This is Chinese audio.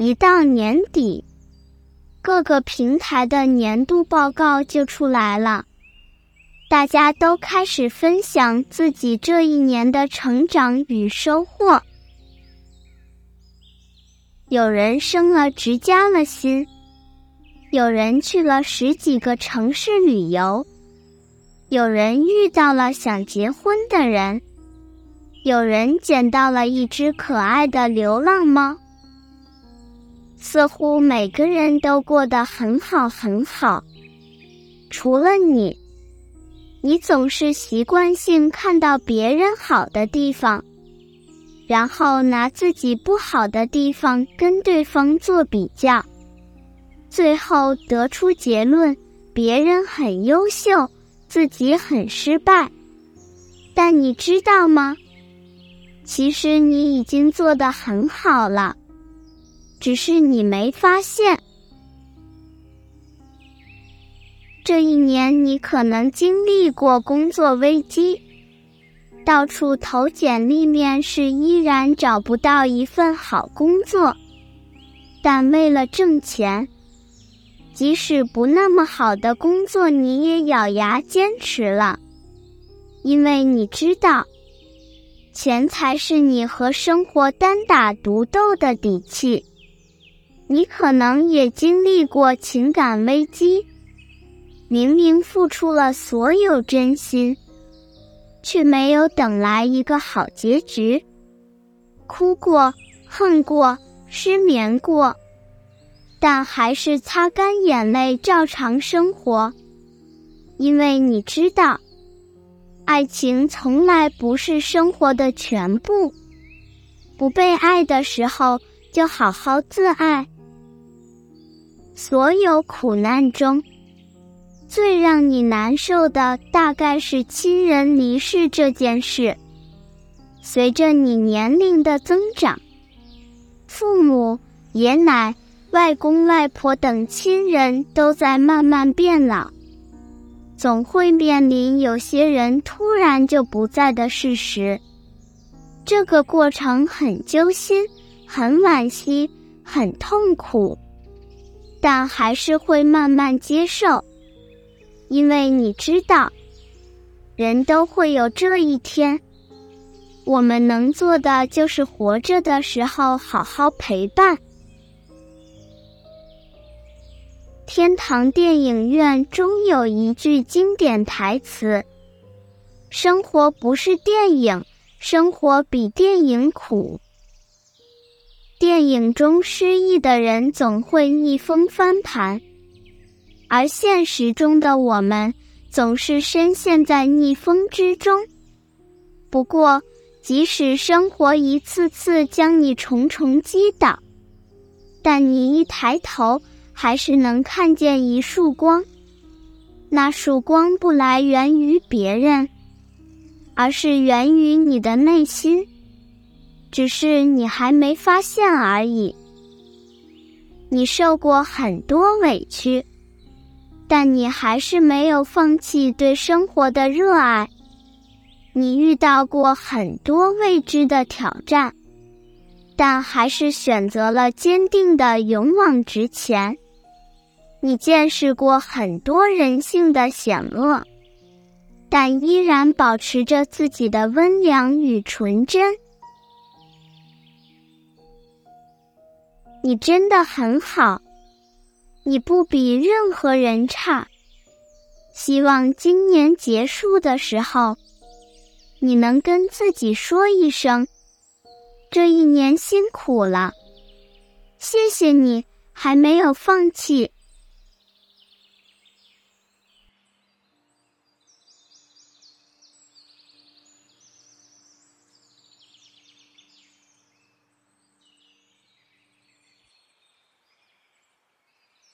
一到年底，各个平台的年度报告就出来了，大家都开始分享自己这一年的成长与收获。有人升了职加了薪，有人去了十几个城市旅游，有人遇到了想结婚的人，有人捡到了一只可爱的流浪猫。似乎每个人都过得很好很好，除了你，你总是习惯性看到别人好的地方。然后拿自己不好的地方跟对方做比较，最后得出结论：别人很优秀，自己很失败。但你知道吗？其实你已经做得很好了，只是你没发现。这一年，你可能经历过工作危机。到处投简历面试，依然找不到一份好工作。但为了挣钱，即使不那么好的工作，你也咬牙坚持了，因为你知道，钱才是你和生活单打独斗的底气。你可能也经历过情感危机，明明付出了所有真心。却没有等来一个好结局，哭过、恨过、失眠过，但还是擦干眼泪，照常生活。因为你知道，爱情从来不是生活的全部。不被爱的时候，就好好自爱。所有苦难中。最让你难受的大概是亲人离世这件事。随着你年龄的增长，父母、爷奶、外公外婆等亲人都在慢慢变老，总会面临有些人突然就不在的事实。这个过程很揪心、很惋惜、很痛苦，但还是会慢慢接受。因为你知道，人都会有这一天。我们能做的就是活着的时候好好陪伴。天堂电影院中有一句经典台词：“生活不是电影，生活比电影苦。”电影中失意的人总会逆风翻盘。而现实中的我们总是深陷在逆风之中。不过，即使生活一次次将你重重击倒，但你一抬头，还是能看见一束光。那束光不来源于别人，而是源于你的内心，只是你还没发现而已。你受过很多委屈。但你还是没有放弃对生活的热爱。你遇到过很多未知的挑战，但还是选择了坚定的勇往直前。你见识过很多人性的险恶，但依然保持着自己的温良与纯真。你真的很好。你不比任何人差。希望今年结束的时候，你能跟自己说一声：“这一年辛苦了，谢谢你还没有放弃。”